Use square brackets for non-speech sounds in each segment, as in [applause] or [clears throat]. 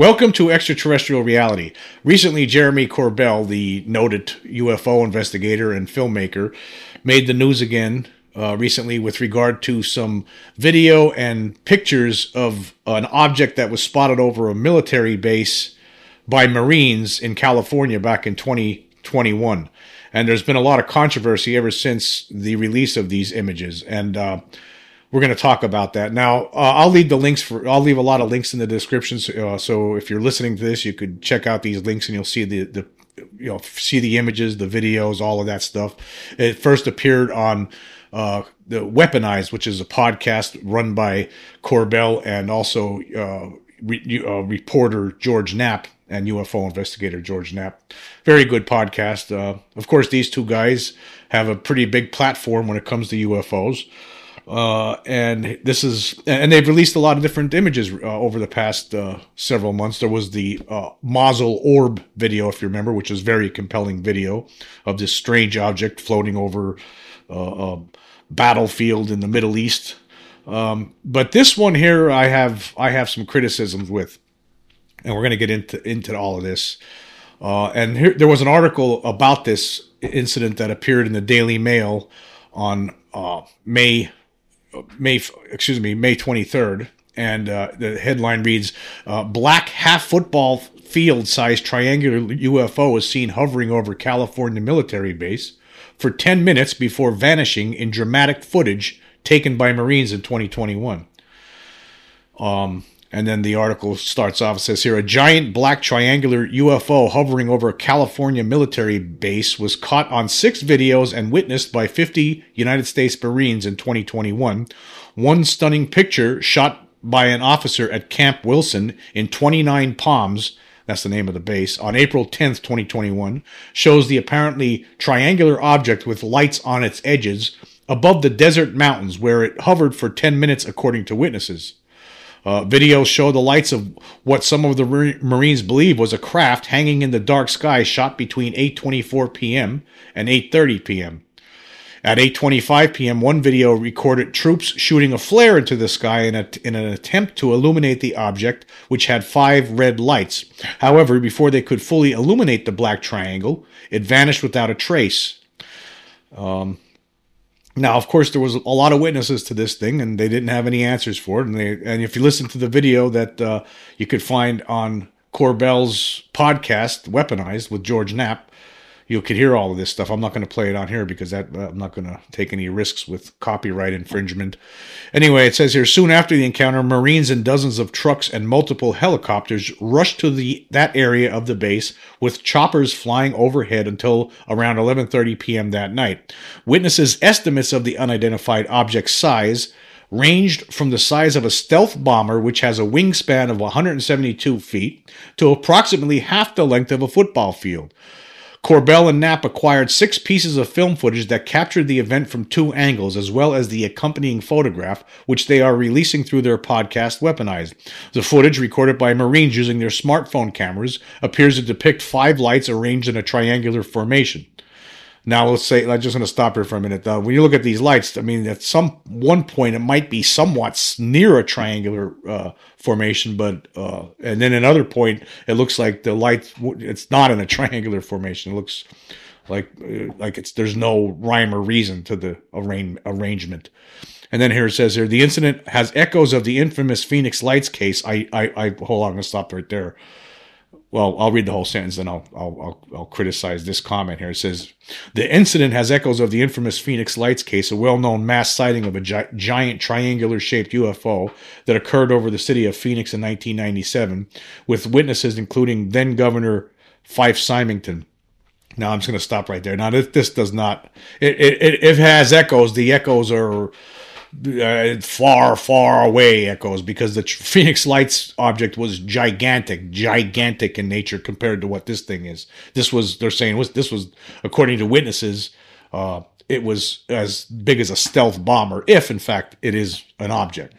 Welcome to Extraterrestrial Reality. Recently, Jeremy Corbell, the noted UFO investigator and filmmaker, made the news again uh, recently with regard to some video and pictures of an object that was spotted over a military base by Marines in California back in 2021. And there's been a lot of controversy ever since the release of these images. And uh, we're going to talk about that now. Uh, I'll leave the links for. I'll leave a lot of links in the descriptions. Uh, so if you're listening to this, you could check out these links and you'll see the the you know see the images, the videos, all of that stuff. It first appeared on uh, the Weaponized, which is a podcast run by Corbell and also uh, re- uh, reporter George Knapp and UFO investigator George Knapp. Very good podcast. Uh, of course, these two guys have a pretty big platform when it comes to UFOs. Uh, and this is, and they've released a lot of different images uh, over the past uh, several months. There was the uh, Orb video, if you remember, which is very compelling video of this strange object floating over uh, a battlefield in the Middle East. Um, but this one here, I have I have some criticisms with, and we're going to get into into all of this. Uh, and here, there was an article about this incident that appeared in the Daily Mail on May May, excuse me, May 23rd. And uh, the headline reads uh, Black half football field sized triangular UFO is seen hovering over California military base for 10 minutes before vanishing in dramatic footage taken by Marines in 2021. Um, and then the article starts off, it says here, a giant black triangular UFO hovering over a California military base was caught on six videos and witnessed by 50 United States Marines in 2021. One stunning picture shot by an officer at Camp Wilson in 29 Palms, that's the name of the base, on April 10th, 2021, shows the apparently triangular object with lights on its edges above the desert mountains where it hovered for 10 minutes according to witnesses. Uh, videos show the lights of what some of the Marines believe was a craft hanging in the dark sky shot between 8:24 p.m. and 8:30 p.m. At 8:25 p.m., one video recorded troops shooting a flare into the sky in, a, in an attempt to illuminate the object, which had five red lights. However, before they could fully illuminate the black triangle, it vanished without a trace. Um, now, of course, there was a lot of witnesses to this thing, and they didn't have any answers for it. And they, and if you listen to the video that uh, you could find on Corbell's podcast, Weaponized, with George Knapp, you could hear all of this stuff. I'm not going to play it on here because that I'm not going to take any risks with copyright infringement. Anyway, it says here soon after the encounter, Marines and dozens of trucks and multiple helicopters rushed to the that area of the base with choppers flying overhead until around 11:30 p.m. that night. Witnesses' estimates of the unidentified object's size ranged from the size of a stealth bomber, which has a wingspan of 172 feet, to approximately half the length of a football field. Corbell and Knapp acquired six pieces of film footage that captured the event from two angles, as well as the accompanying photograph, which they are releasing through their podcast Weaponized. The footage, recorded by Marines using their smartphone cameras, appears to depict five lights arranged in a triangular formation. Now let's say I'm just going to stop here for a minute. Uh, when you look at these lights, I mean, at some one point it might be somewhat near a triangular uh, formation, but uh, and then another point it looks like the light it's not in a [laughs] triangular formation. It looks like uh, like it's there's no rhyme or reason to the arrange, arrangement. And then here it says here the incident has echoes of the infamous Phoenix Lights case. I I, I hold on, I'm gonna stop right there well, I'll read the whole sentence and I'll, I'll, I'll, I'll, criticize this comment here. It says, The incident has echoes of the infamous Phoenix Lights case, a well known mass sighting of a gi- giant triangular shaped UFO that occurred over the city of Phoenix in 1997, with witnesses including then Governor Fife Symington. Now I'm just going to stop right there. Now, this, this does not, it, it, it has echoes. The echoes are uh, far, far away echoes because the [laughs] Phoenix Lights object was gigantic, gigantic in nature compared to what this thing is. This was they're saying was this was according to witnesses, uh, it was as big as a stealth bomber, if in fact it is an object.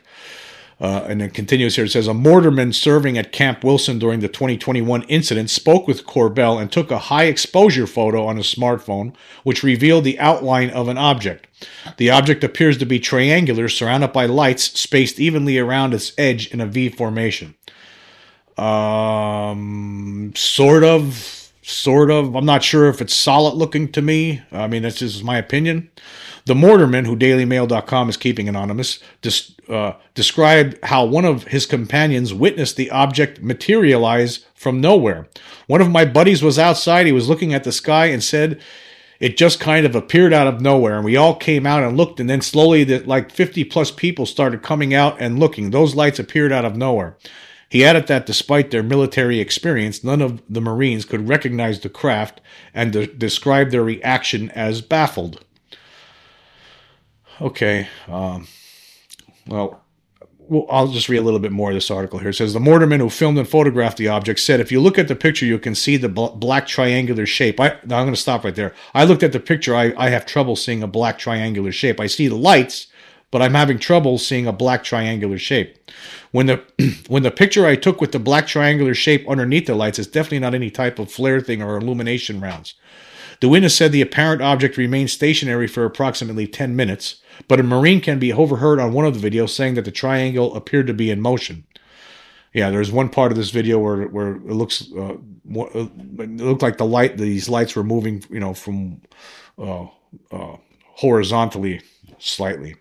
Uh, and it continues here. It says a mortarman serving at Camp Wilson during the 2021 incident spoke with Corbell and took a high exposure photo on his smartphone, which revealed the outline of an object. The object appears to be triangular, surrounded by lights spaced evenly around its edge in a V formation. Um, sort of, sort of. I'm not sure if it's solid looking to me. I mean, that's just my opinion. The Mortarman, who DailyMail.com is keeping anonymous, dis- uh, described how one of his companions witnessed the object materialize from nowhere. One of my buddies was outside. He was looking at the sky and said it just kind of appeared out of nowhere. And we all came out and looked. And then slowly, the, like 50 plus people started coming out and looking. Those lights appeared out of nowhere. He added that despite their military experience, none of the Marines could recognize the craft and de- described their reaction as baffled. Okay. Um, well, well, I'll just read a little bit more of this article here. It says the mortarman who filmed and photographed the object said, if you look at the picture, you can see the bl- black triangular shape. I, I'm going to stop right there. I looked at the picture. I, I have trouble seeing a black triangular shape. I see the lights, but I'm having trouble seeing a black triangular shape. When the [clears throat] when the picture I took with the black triangular shape underneath the lights is definitely not any type of flare thing or illumination rounds. The witness said the apparent object remained stationary for approximately 10 minutes, but a Marine can be overheard on one of the videos saying that the triangle appeared to be in motion. Yeah, there's one part of this video where where it looks uh, it looked like the light these lights were moving, you know, from uh, uh, horizontally slightly.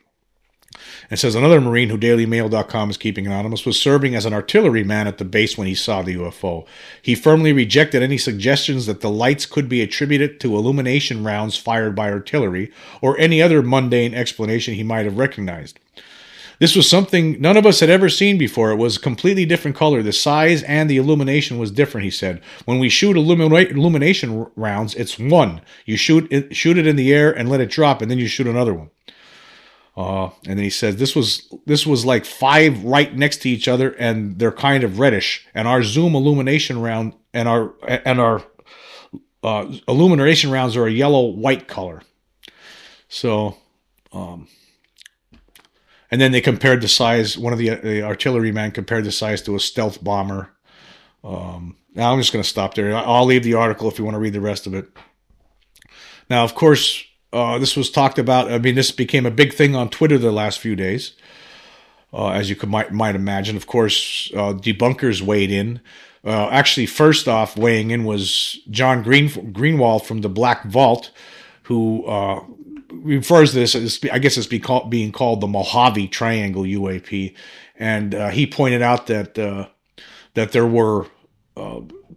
It says another Marine who DailyMail.com is keeping anonymous was serving as an artilleryman at the base when he saw the UFO. He firmly rejected any suggestions that the lights could be attributed to illumination rounds fired by artillery or any other mundane explanation he might have recognized. This was something none of us had ever seen before. It was a completely different color. The size and the illumination was different, he said. When we shoot illumina- illumination rounds, it's one. You shoot it, shoot it in the air and let it drop, and then you shoot another one. Uh, and then he says this was this was like five right next to each other, and they're kind of reddish. And our zoom illumination round and our and our uh, illumination rounds are a yellow white color. So, um, and then they compared the size. One of the, the artilleryman compared the size to a stealth bomber. Um, now I'm just going to stop there. I'll leave the article if you want to read the rest of it. Now, of course, uh, this was talked about. I mean, this became a big thing on Twitter the last few days, uh, as you could might might imagine. Of course, uh, debunkers weighed in. Uh, actually, first off, weighing in was John Green Greenwald from the Black Vault, who uh, refers to this as I guess it's be being called the Mojave Triangle UAP, and uh, he pointed out that that there were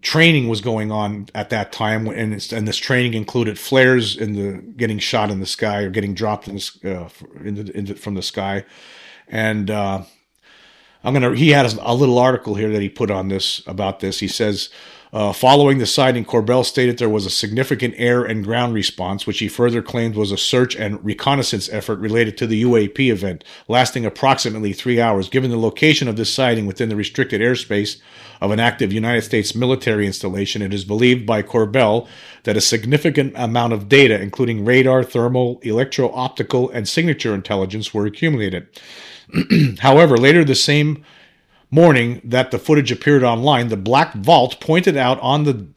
training was going on at that time, and and this training included flares in the getting shot in the sky or getting dropped in the, uh, into, into, from the sky, and uh, I'm gonna. He had a little article here that he put on this about this. He says uh, following the sighting, Corbell stated there was a significant air and ground response, which he further claimed was a search and reconnaissance effort related to the UAP event, lasting approximately three hours. Given the location of this sighting within the restricted airspace of an active United States military installation, it is believed by Corbell that a significant amount of data, including radar, thermal, electro optical, and signature intelligence, were accumulated. [clears throat] However, later the same morning that the footage appeared online, the Black Vault pointed out on the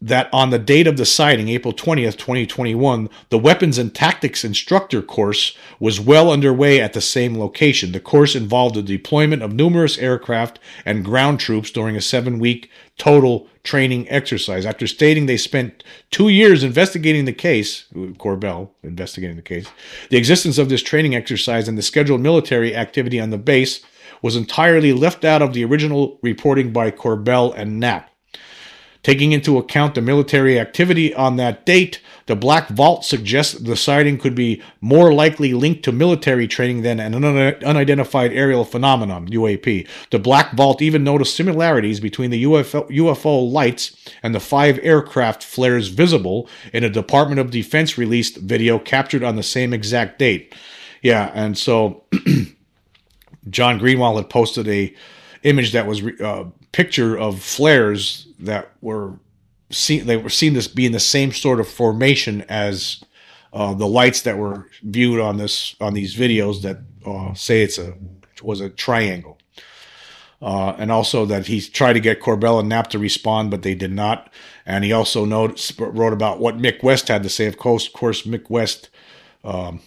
that on the date of the sighting, April 20th, 2021, the Weapons and Tactics Instructor course was well underway at the same location. The course involved the deployment of numerous aircraft and ground troops during a seven week total training exercise. After stating they spent two years investigating the case, Corbell investigating the case, the existence of this training exercise and the scheduled military activity on the base was entirely left out of the original reporting by Corbell and Knapp. Taking into account the military activity on that date, the Black Vault suggests the sighting could be more likely linked to military training than an unidentified aerial phenomenon, UAP. The Black Vault even noticed similarities between the UFO, UFO lights and the five aircraft flares visible in a Department of Defense released video captured on the same exact date. Yeah, and so [clears throat] John Greenwald had posted a image that was a uh, picture of flares that were seen. They were seen this being the same sort of formation as uh, the lights that were viewed on this on these videos that uh, say it's a was a triangle. Uh, and also that he tried to get Corbell and Knapp to respond, but they did not. And he also noticed, wrote about what Mick West had to say. Of course, of course, Mick West um,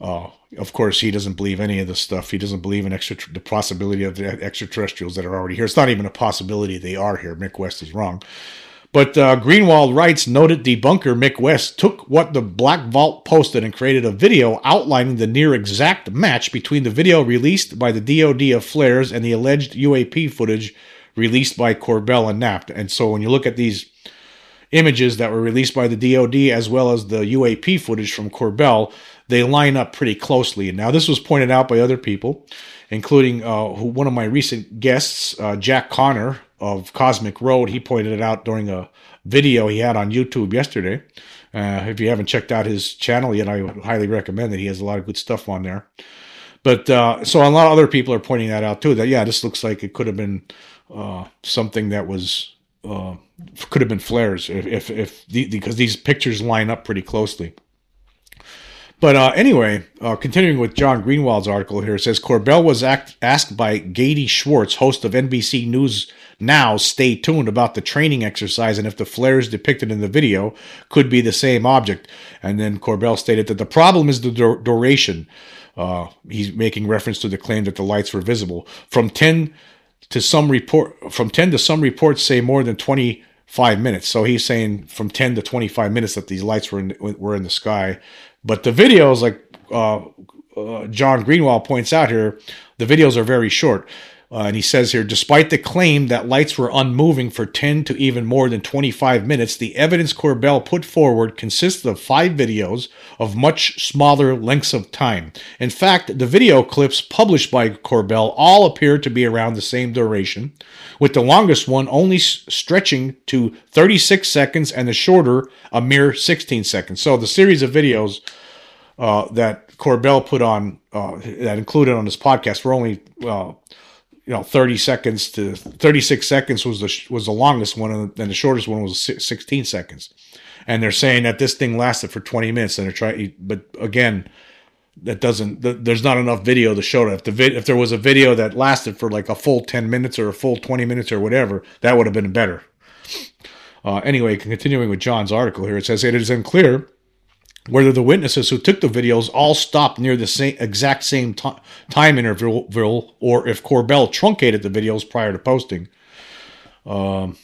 Uh, of course, he doesn't believe any of this stuff. He doesn't believe in extra the possibility of the extraterrestrials that are already here. It's not even a possibility they are here. Mick West is wrong. But uh, Greenwald writes, noted debunker Mick West took what the Black Vault posted and created a video outlining the near exact match between the video released by the DoD of flares and the alleged UAP footage released by Corbell and Knapp. And so when you look at these images that were released by the DoD as well as the UAP footage from Corbell, they line up pretty closely. Now this was pointed out by other people, including uh, one of my recent guests, uh, Jack Connor of Cosmic Road. He pointed it out during a video he had on YouTube yesterday. Uh, if you haven't checked out his channel yet, I highly recommend it. He has a lot of good stuff on there. But uh, so a lot of other people are pointing that out too. That yeah, this looks like it could have been uh, something that was uh, could have been flares if if, if the, because these pictures line up pretty closely. But uh, anyway, uh, continuing with John Greenwald's article here, it says Corbell was act- asked by Gadi Schwartz, host of NBC News Now, stay tuned about the training exercise and if the flares depicted in the video could be the same object. And then Corbell stated that the problem is the dur- duration. Uh, he's making reference to the claim that the lights were visible from 10 to some report from 10 to some reports say more than 25 minutes. So he's saying from 10 to 25 minutes that these lights were in, were in the sky. But the videos, like uh, uh, John Greenwald points out here, the videos are very short. Uh, and he says here, despite the claim that lights were unmoving for 10 to even more than 25 minutes, the evidence Corbell put forward consists of five videos of much smaller lengths of time. In fact, the video clips published by Corbell all appear to be around the same duration, with the longest one only stretching to 36 seconds and the shorter a mere 16 seconds. So the series of videos uh, that Corbell put on, uh, that included on this podcast, were only uh, you know 30 seconds to 36 seconds was the was the longest one and the shortest one was 16 seconds. And they're saying that this thing lasted for 20 minutes and they're trying but again that doesn't there's not enough video to show that. If the vid, if there was a video that lasted for like a full 10 minutes or a full 20 minutes or whatever that would have been better. Uh, anyway continuing with john's article here it says it is unclear whether the witnesses who took the videos all stopped near the same exact same t- time interval or if Corbell truncated the videos prior to posting. Um,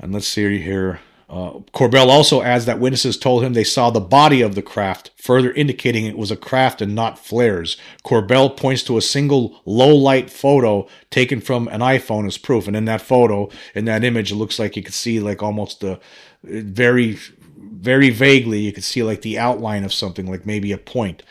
and let's see here. Uh, Corbell also adds that witnesses told him they saw the body of the craft, further indicating it was a craft and not flares. Corbell points to a single low light photo taken from an iPhone as proof, and in that photo, in that image, it looks like you could see like almost a very very vaguely you could see like the outline of something like maybe a point.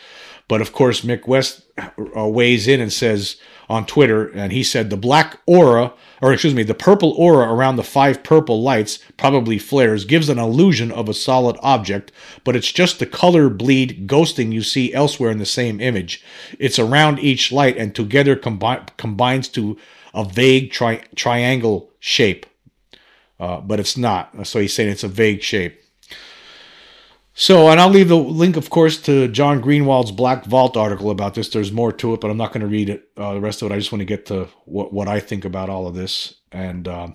But of course mick west uh, weighs in and says on twitter and he said the black aura or excuse me the purple aura around the five purple lights probably flares gives an illusion of a solid object but it's just the color bleed ghosting you see elsewhere in the same image. It's around each light and together combi- combines to a vague tri- triangle shape. Uh, but it's not. So he's saying it's a vague shape so, and I'll leave the link, of course, to John Greenwald's Black Vault article about this. There's more to it, but I'm not going to read it. Uh, the rest of it, I just want to get to what what I think about all of this. And um,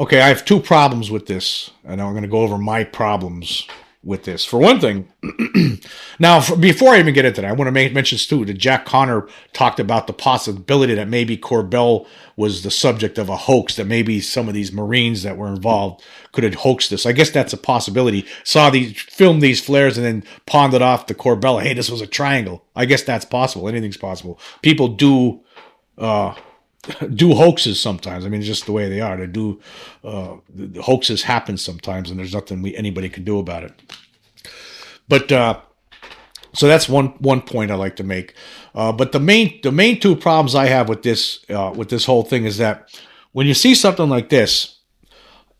okay, I have two problems with this, and I'm going to go over my problems with this. For one thing, [clears throat] now for, before I even get into that, I want to make mention too that Jack Connor talked about the possibility that maybe Corbell was the subject of a hoax, that maybe some of these Marines that were involved could have hoaxed this. I guess that's a possibility. Saw these, filmed these flares, and then pawned it off to Corbell. Hey, this was a triangle. I guess that's possible. Anything's possible. People do. Uh, [laughs] do hoaxes sometimes. I mean, it's just the way they are. They do uh, the hoaxes happen sometimes, and there's nothing we, anybody can do about it. But uh, so that's one one point I like to make. Uh, but the main the main two problems I have with this uh, with this whole thing is that when you see something like this,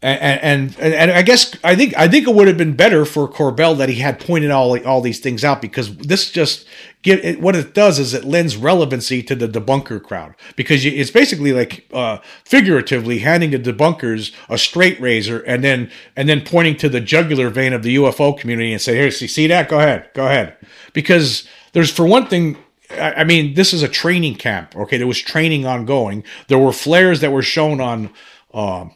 and, and and I guess I think I think it would have been better for Corbell that he had pointed all all these things out because this just give it, what it does is it lends relevancy to the debunker crowd because it's basically like uh, figuratively handing the debunkers a straight razor and then and then pointing to the jugular vein of the UFO community and say here see see that go ahead go ahead because there's for one thing I mean, this is a training camp. Okay, there was training ongoing. There were flares that were shown on uh,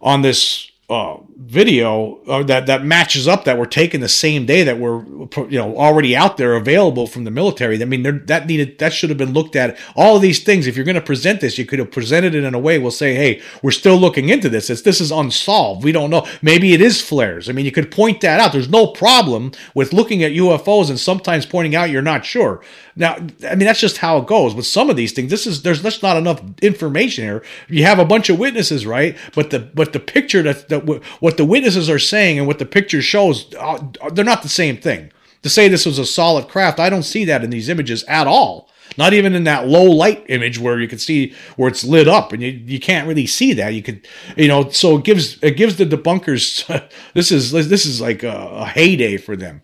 on this uh, video uh, that that matches up that were taken the same day that were you know already out there available from the military. I mean, that needed that should have been looked at. All of these things, if you're going to present this, you could have presented it in a way. We'll say, hey, we're still looking into this. It's, this is unsolved. We don't know. Maybe it is flares. I mean, you could point that out. There's no problem with looking at UFOs and sometimes pointing out you're not sure. Now, I mean, that's just how it goes with some of these things. This is there's just not enough information here. You have a bunch of witnesses, right? But the but the picture that, that what the witnesses are saying and what the picture shows, uh, they're not the same thing. To say this was a solid craft, I don't see that in these images at all. Not even in that low light image where you can see where it's lit up, and you, you can't really see that. You could, you know, so it gives it gives the debunkers. [laughs] this is this is like a, a heyday for them.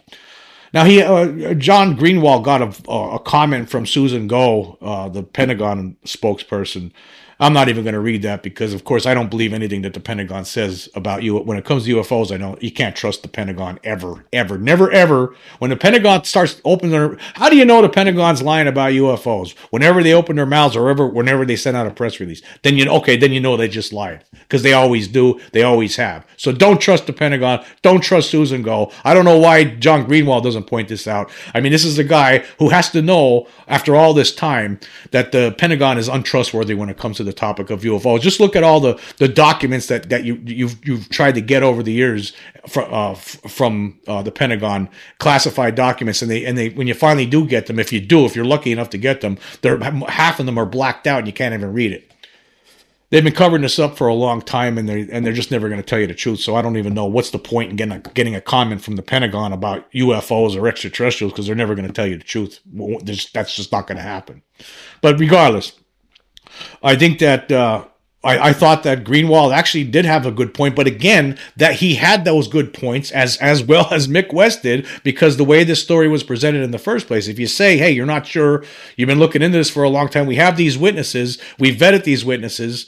Now he, uh, John Greenwald got a, a comment from Susan Gough, uh, the Pentagon spokesperson, I'm not even going to read that because, of course, I don't believe anything that the Pentagon says about you. When it comes to UFOs, I know you can't trust the Pentagon ever, ever, never, ever. When the Pentagon starts opening their, how do you know the Pentagon's lying about UFOs? Whenever they open their mouths or ever, whenever they send out a press release, then you okay, then you know they just lied because they always do, they always have. So don't trust the Pentagon. Don't trust Susan Gough. I don't know why John Greenwald doesn't point this out. I mean, this is a guy who has to know after all this time that the Pentagon is untrustworthy when it comes to the topic of UFOs. Just look at all the, the documents that, that you you've you've tried to get over the years from uh, from uh, the Pentagon, classified documents, and they and they when you finally do get them, if you do, if you're lucky enough to get them, they're half of them are blacked out and you can't even read it. They've been covering this up for a long time, and they and they're just never going to tell you the truth. So I don't even know what's the point in getting a, getting a comment from the Pentagon about UFOs or extraterrestrials because they're never going to tell you the truth. That's just not going to happen. But regardless, I think that uh, I, I, thought that Greenwald actually did have a good point, but again, that he had those good points as as well [laughs] as Mick West did, because the way this story was presented in the first place. If you say, "Hey, you're not sure," you've been looking into this for a long time. We have these witnesses, we vetted these witnesses,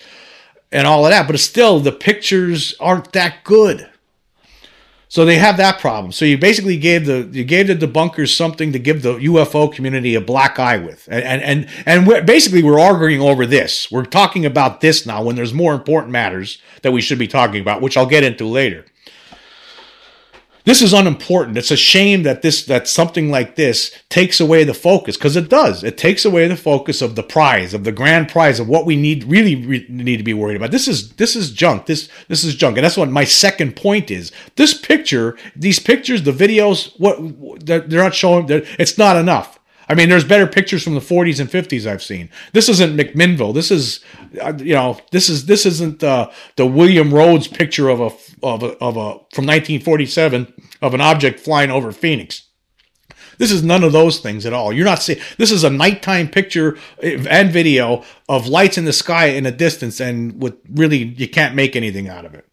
and all of that, but still, the pictures aren't that good. So they have that problem. So you basically gave the you gave the debunkers something to give the UFO community a black eye with, and and and, and we're, basically we're arguing over this. We're talking about this now when there's more important matters that we should be talking about, which I'll get into later. This is unimportant. It's a shame that this that something like this takes away the focus because it does. It takes away the focus of the prize, of the grand prize, of what we need really re- need to be worried about. This is this is junk. This this is junk, and that's what my second point is. This picture, these pictures, the videos, what they're not showing. It's not enough. I mean, there's better pictures from the 40s and 50s I've seen. This isn't McMinnville. This is, you know, this is this isn't uh, the William Rhodes picture of a of a, of a from 1947 of an object flying over Phoenix. This is none of those things at all. You're not seeing. This is a nighttime picture and video of lights in the sky in a distance, and with really you can't make anything out of it.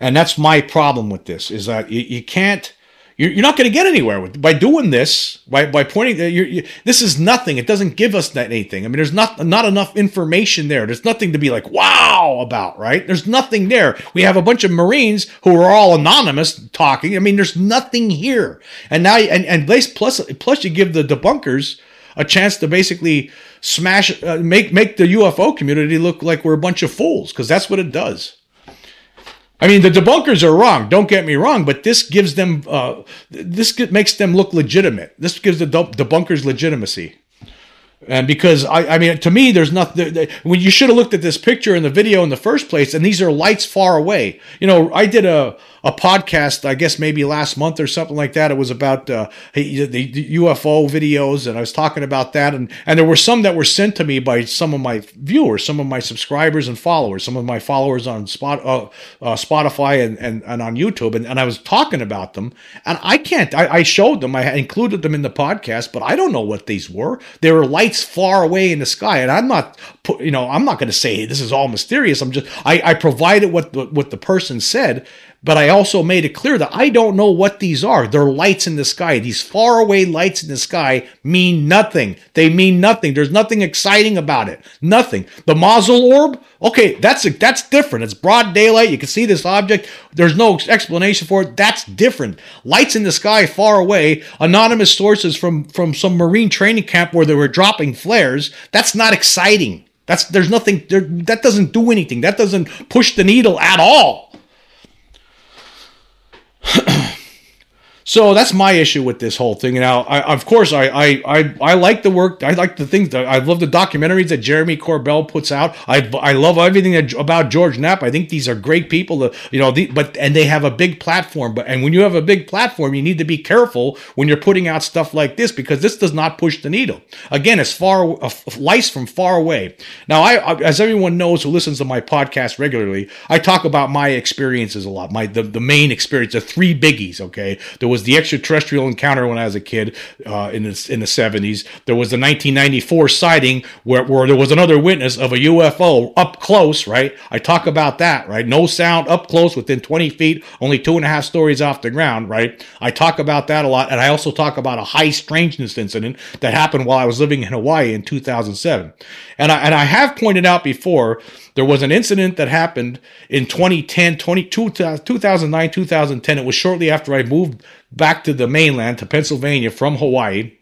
And that's my problem with this: is that you, you can't you're, you're not going to get anywhere with by doing this. By by pointing, you're, you, this is nothing. It doesn't give us that anything. I mean, there's not not enough information there. There's nothing to be like wow about, right? There's nothing there. We have a bunch of Marines who are all anonymous talking. I mean, there's nothing here. And now, and and plus plus you give the debunkers a chance to basically smash, uh, make make the UFO community look like we're a bunch of fools because that's what it does. I mean, the debunkers are wrong. Don't get me wrong, but this gives them, uh, this makes them look legitimate. This gives the debunkers legitimacy. And because I, I mean, to me, there's nothing. When you should have looked at this picture in the video in the first place, and these are lights far away. You know, I did a a podcast, I guess maybe last month or something like that. It was about uh, the, UFO videos, and I was talking about that. And, and there were some that were sent to me by some of my viewers, some of my subscribers and followers, some of my followers on Spot, uh, uh, Spotify and, and, and on YouTube. And, and I was talking about them, and I can't, I, I showed them, I included them in the podcast, but I don't know what these were. There were lights far away in the sky, and I'm not, you know, I'm not going to say this is all mysterious. I'm just, I, I provided what the, what the person said but I also made it clear that I don't know what these are. They're lights in the sky. These faraway lights in the sky mean nothing. They mean nothing. There's nothing exciting about it. Nothing. The Mosul orb, okay, that's a, that's different. It's broad daylight. You can see this object. There's no explanation for it. That's different. Lights in the sky far away. Anonymous sources from from some Marine training camp where they were dropping flares. That's not exciting. That's there's nothing there, that doesn't do anything. That doesn't push the needle at all. So that's my issue with this whole thing. Now, I, of course, I, I, I I like the work. I like the things. That, I love the documentaries that Jeremy Corbell puts out. I, I love everything that, about George Knapp. I think these are great people. To, you know, the, but and they have a big platform. But and when you have a big platform, you need to be careful when you're putting out stuff like this because this does not push the needle. Again, it's far uh, lice from far away. Now, I as everyone knows who listens to my podcast regularly, I talk about my experiences a lot. My the, the main experience, the three biggies. Okay, there was was the extraterrestrial encounter when I was a kid uh, in the in the seventies. There was the 1994 sighting where, where there was another witness of a UFO up close. Right, I talk about that. Right, no sound up close within 20 feet, only two and a half stories off the ground. Right, I talk about that a lot, and I also talk about a high strangeness incident that happened while I was living in Hawaii in 2007. And I and I have pointed out before there was an incident that happened in 2010, 20, 2009, 2010. It was shortly after I moved back to the mainland, to Pennsylvania from Hawaii.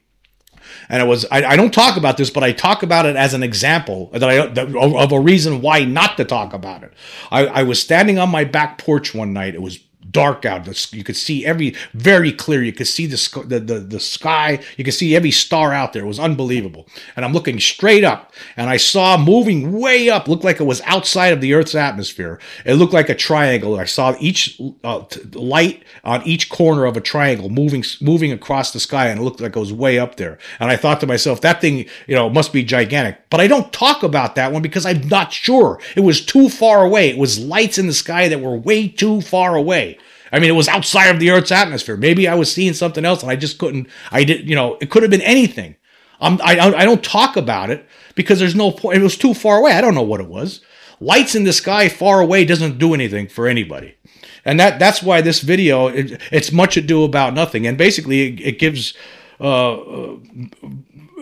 And it was, I, I don't talk about this, but I talk about it as an example that I, that, of a reason why not to talk about it. I, I was standing on my back porch one night. It was dark out. You could see every very clear. You could see the, the, the the sky. You could see every star out there. It was unbelievable. And I'm looking straight up, and I saw moving way up. Looked like it was outside of the Earth's atmosphere. It looked like a triangle. I saw each uh, light on each corner of a triangle moving moving across the sky, and it looked like it was way up there. And I thought to myself, that thing, you know, must be gigantic. But I don't talk about that one because I'm not sure. It was too far away. It was lights in the sky that were way too far away. I mean, it was outside of the Earth's atmosphere. Maybe I was seeing something else and I just couldn't. I did, you know, it could have been anything. Um, I, I don't talk about it because there's no point. It was too far away. I don't know what it was. Lights in the sky far away doesn't do anything for anybody, and that that's why this video it, it's much ado about nothing. And basically, it, it gives uh,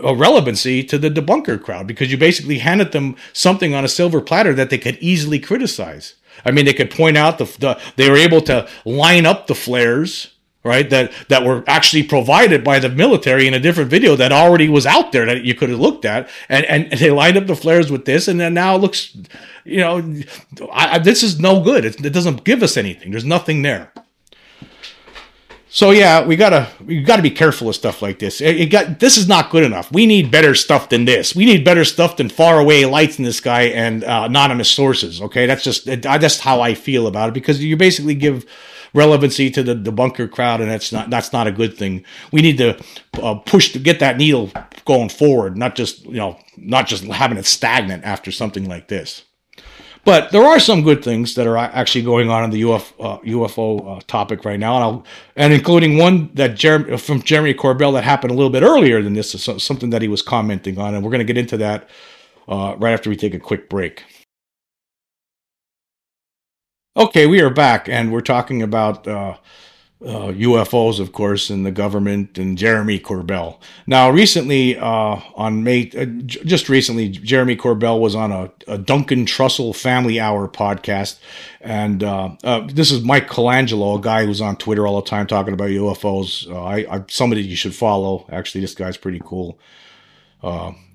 a relevancy to the debunker crowd because you basically handed them something on a silver platter that they could easily criticize. I mean, they could point out the, the they were able to line up the flares right that that were actually provided by the military in a different video that already was out there that you could have looked at. And and, they lined up the flares with this and then now it looks you know I, this is no good. It, it doesn't give us anything. There's nothing there so yeah, we gotta we gotta be careful of stuff like this. It, it, got this is not good enough. We need better stuff than this. We need better stuff than far away lights in the sky and uh, anonymous sources. Okay, that's just that's how I feel about it because you basically give relevancy to the debunker crowd, and that's not that's not a good thing. We need to uh, push to get that needle going forward, not just you know not just having it stagnant after something like this. But there are some good things that are actually going on in the Uf, uh, UFO uh, topic right now, and, I'll, and including one that Jeremy, from Jeremy Corbell that happened a little bit earlier than this, is something that he was commenting on, and we're going to get into that uh, right after we take a quick break. Okay, we are back, and we're talking about uh, uh, UFOs, of course, and the government and Jeremy Corbell. Now, recently, uh, on May, uh, j- just recently, Jeremy Corbell was on a, a, Duncan Trussell Family Hour podcast, and uh, uh, this is Mike Colangelo, a guy who's on Twitter all the time talking about UFOs. I, I somebody you should follow. Actually, this guy's pretty cool.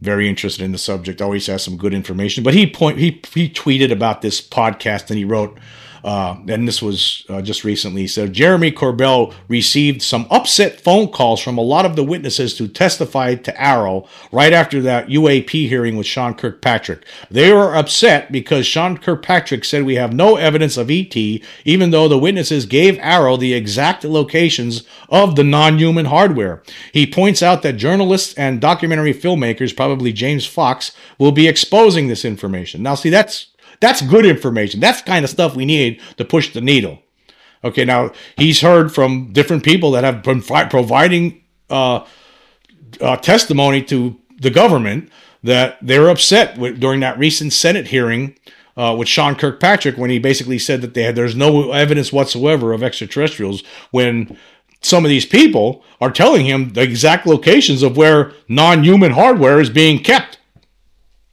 very interested in the subject. Always has some good information. But he point he he tweeted about this podcast and he wrote uh, and this was uh, just recently. So Jeremy Corbell received some upset phone calls from a lot of the witnesses who testified to AARO right after that UAP hearing with Sean Kirkpatrick. They were upset because Sean Kirkpatrick said we have no evidence of ET, even though the witnesses gave AARO the exact locations of the non-human hardware. He points out that journalists and documentary filmmakers, probably James Fox, will be exposing this information. Now, see, that's that's good information. That's kind of stuff we need to push the needle. Okay, now he's heard from different people that have been providing uh, uh, testimony to the government that they were upset with, during that recent Senate hearing uh, with Sean Kirkpatrick when he basically said that had there's no evidence whatsoever of extraterrestrials when some of these people are telling him the exact locations of where non-human hardware is being kept.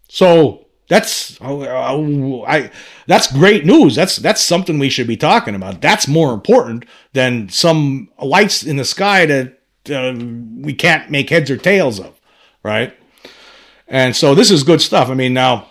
So that's oh, I that's great news. That's that's something we should be talking about. That's more important than some lights in the sky that uh, we can't make heads or tails of, right? And so this is good stuff. I mean, now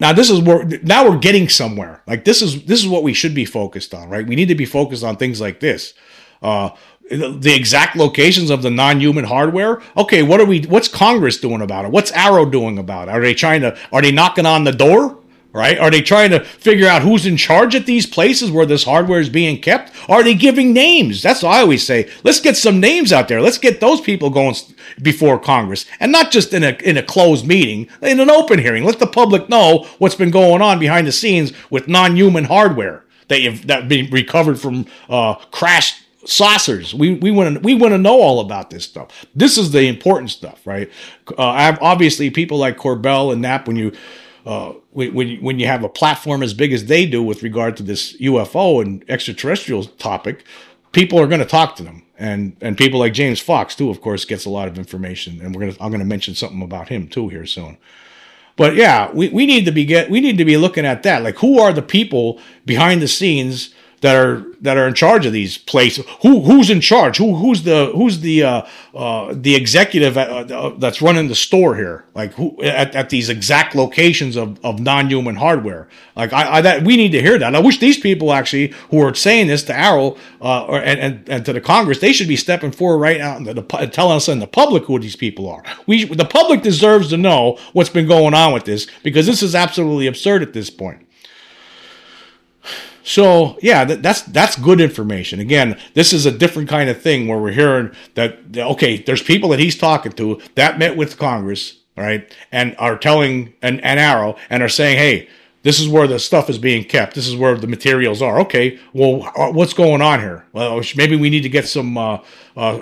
now this is where now we're getting somewhere. Like this is this is what we should be focused on, right? We need to be focused on things like this. Uh, the exact locations of the non-human hardware. Okay, what are we? What's Congress doing about it? What's AARO doing about it? Are they trying to? Are they knocking on the door? Right? Are they trying to figure out who's in charge at these places where this hardware is being kept? Are they giving names? That's what I always say. Let's get some names out there. Let's get those people going before Congress, and not just in a in a closed meeting, in an open hearing. Let the public know what's been going on behind the scenes with non-human hardware that you've that been recovered from uh, crashed saucers. We we want to we want to know all about this stuff. This is the important stuff, right? Uh, obviously, people like Corbell and Knapp, when you uh, when when you have a platform as big as they do with regard to this UFO and extraterrestrial topic, people are going to talk to them, and and people like James Fox too, of course, gets a lot of information, and we're gonna I'm going to mention something about him too here soon. But yeah, we, we need to be get we need to be looking at that. Like, who are the people behind the scenes that are that are in charge of these places. Who who's in charge? Who who's the who's the uh, uh, the executive at, uh, uh, that's running the store here? Like who at, at these exact locations of, of non human hardware? Like I, I, that we need to hear that. I wish these people actually who are saying this to AARO uh, or, and, and, and to the Congress, they should be stepping forward right now and, the, telling us in the public who these people are. We the public deserves to know what's been going on with this because this is absolutely absurd at this point. So yeah, that, that's that's good information. Again, this is a different kind of thing where we're hearing that okay, there's people that he's talking to that met with Congress, right, and are telling an, an AARO and are saying, hey, this is where the stuff is being kept. This is where the materials are. Okay, well, uh, what's going on here? Well, maybe we need to get some, uh, uh,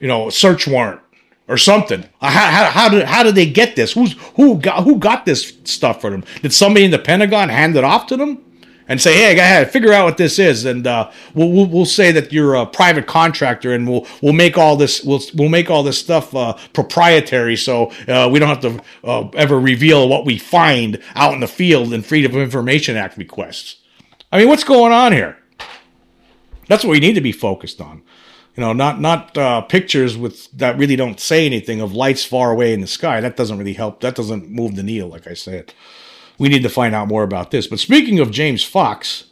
you know, search warrant or something. How, how, how, did how did they get this? Who's who got who got this stuff for them? Did somebody in the Pentagon hand it off to them? And say, "Hey, go ahead, figure out what this is," and uh, we'll, we'll, say that you're a private contractor, and we'll we'll make all this we'll we'll make all this stuff uh, proprietary, so uh, we don't have to uh, ever reveal what we find out in the field in Freedom of Information Act requests. I mean, what's going on here? That's what we need to be focused on. You know, not not uh, pictures with that really don't say anything of lights far away in the sky. That doesn't really help. That doesn't move the needle, like I said we need to find out more about this. But speaking of James Fox,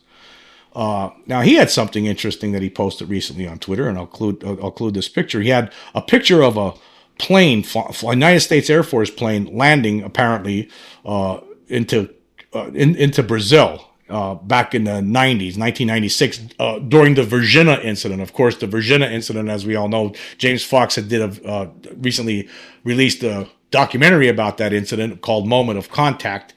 uh, now he had something interesting that he posted recently on Twitter, and I'll include I'll include this picture. He had a picture of a plane, a United States Air Force plane, landing apparently uh, into uh, in, into Brazil. Uh, back in the 90s, 1996, uh, during the Varginha incident. Of course, the Varginha incident, as we all know, James Fox had did a, uh, recently released a documentary about that incident called Moment of Contact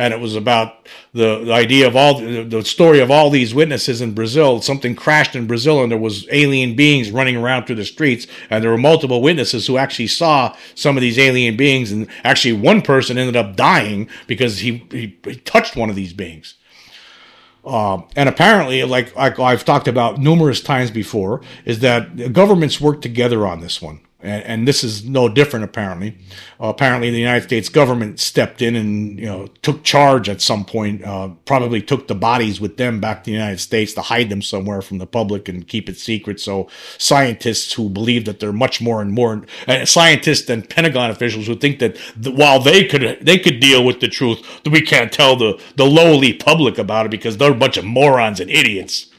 and it was about the, the idea of all the story of all these witnesses in Brazil. Something crashed in Brazil, and there was alien beings running around through the streets, and there were multiple witnesses who actually saw some of these alien beings, and actually one person ended up dying because he he, he touched one of these beings. Uh, and apparently, like, like I've talked about numerous times before, is that governments work together on this one and, and this is no different apparently. Uh, apparently, the United States government stepped in and you know took charge at some point. Uh, probably took the bodies with them back to the United States to hide them somewhere from the public and keep it secret. So scientists who believe that they're much more and more uh, scientists and Pentagon officials who think that the, while they could they could deal with the truth, that we can't tell the the lowly public about it because they're a bunch of morons and idiots.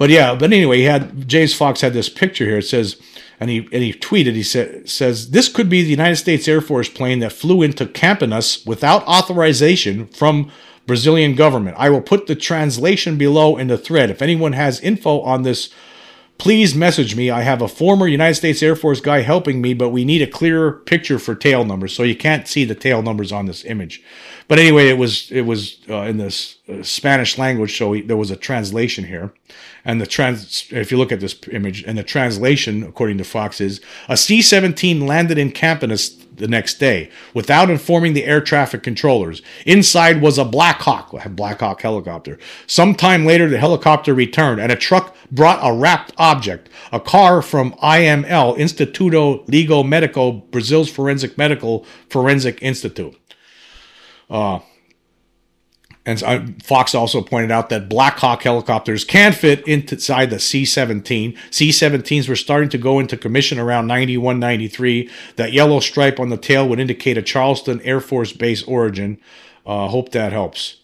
But yeah, but anyway, he had James Fox had this picture here. It says and he and he tweeted. He said says this could be the United States Air Force plane that flew into Campinas without authorization from Brazilian government. I will put the translation below in the thread. If anyone has info on this, please message me. I have a former United States Air Force guy helping me, but we need a clearer picture for tail numbers, so you can't see the tail numbers on this image. But anyway, it was it was uh, in this uh, Spanish language, so he, there was a translation here. And the trans, if you look at this image, and the translation, according to Fox, is a C-17 landed in Campinas the next day without informing the air traffic controllers. Inside was a Black Hawk, a Black Hawk helicopter. Sometime later, the helicopter returned, and a truck brought a wrapped object, a car from IML, Instituto Ligo Medico, Brazil's Forensic Medical Forensic Institute. Uh, and Fox also pointed out that Black Hawk helicopters can fit inside the C 17. C 17s were starting to go into commission around 91 93. That yellow stripe on the tail would indicate a Charleston Air Force Base origin. Uh, hope that helps.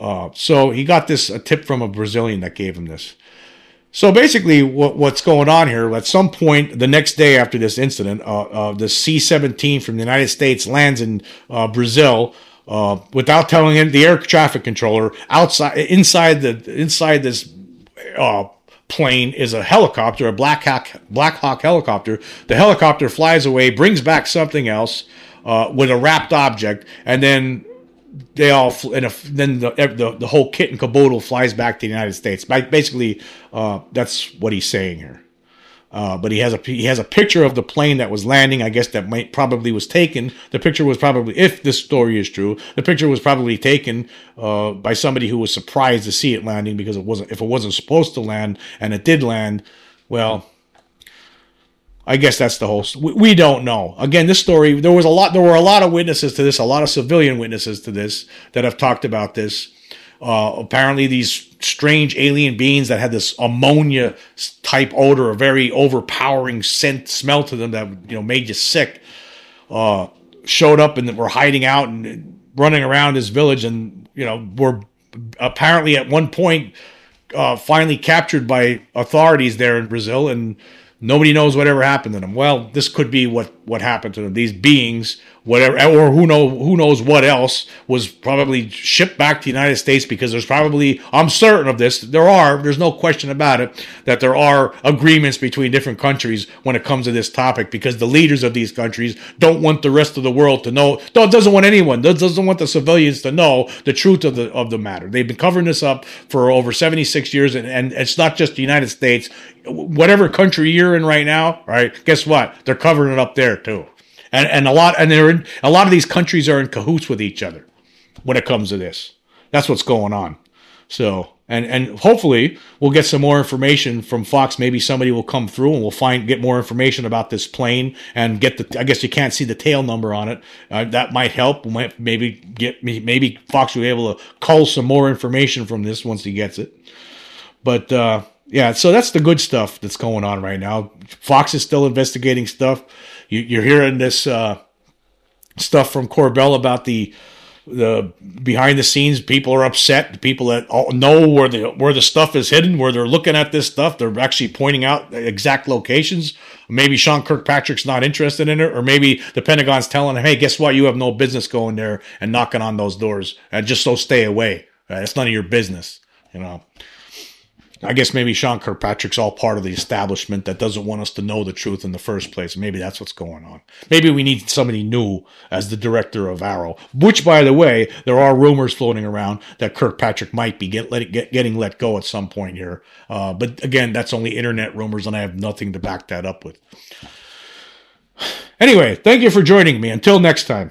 Uh, so he got this a tip from a Brazilian that gave him this. So basically, what, what's going on here? At some point, the next day after this incident, uh, uh, the C-17 from the United States lands in uh, Brazil uh, without telling him the air traffic controller outside inside the inside this uh, plane is a helicopter, a Black Hawk Black Hawk helicopter. The helicopter flies away, brings back something else uh, with a wrapped object, and then they all and then the, the, the whole kit and caboodle flies back to the United States. Basically, uh, that's what he's saying here. Uh, but he has a he has a picture of the plane that was landing. I guess that might probably was taken. The picture was probably, if this story is true, the picture was probably taken uh, by somebody who was surprised to see it landing because it wasn't if it wasn't supposed to land and it did land. Well, I guess that's the whole. We, we don't know. Again, this story there was a lot. There were a lot of witnesses to this. A lot of civilian witnesses to this that have talked about this. Uh, apparently, these strange alien beings that had this ammonia type odor, a very overpowering scent smell to them that you know made you sick, uh, showed up and were hiding out and running around this village, and you know were apparently at one point uh, finally captured by authorities there in Brazil and Nobody knows whatever happened to them. Well, this could be what what happened to them. These beings, whatever, or who know who knows what else was probably shipped back to the United States because there's probably I'm certain of this. There are there's no question about it that there are agreements between different countries when it comes to this topic because the leaders of these countries don't want the rest of the world to know. Doesn't want anyone doesn't want the civilians to know the truth of the of the matter. They've been covering this up for over 76 years, and, and it's not just the United States whatever country you're in right now, right? Guess what? They're covering it up there too. And and a lot and they're in a lot of these countries are in cahoots with each other when it comes to this. That's what's going on. So and and hopefully we'll get some more information from Fox. Maybe somebody will come through and we'll find get more information about this plane and get the. I guess you can't see the tail number on it. Uh, that might help. We might maybe get maybe Fox will be able to cull some more information from this once he gets it. But uh, yeah, so that's the good stuff that's going on right now. Fox is still investigating stuff. You, are hearing this uh, stuff from Corbell about the the behind the scenes. People are upset. The people that know where the where the stuff is hidden, where they're looking at this stuff, they're actually pointing out exact locations. Maybe Sean Kirkpatrick's not interested in it, or maybe the Pentagon's telling him, "Hey, guess what? You have no business going there and knocking on those doors, and just so stay away. It's none of your business." You know. I guess maybe Sean Kirkpatrick's all part of the establishment that doesn't want us to know the truth in the first place. Maybe that's what's going on. Maybe we need somebody new as the director of AARO. which, by the way, there are rumors floating around that Kirkpatrick might be get, let, get, getting let go at some point here. Uh, but again, that's only internet rumors, and I have nothing to back that up with. [sighs] Anyway, thank you for joining me. Until next time.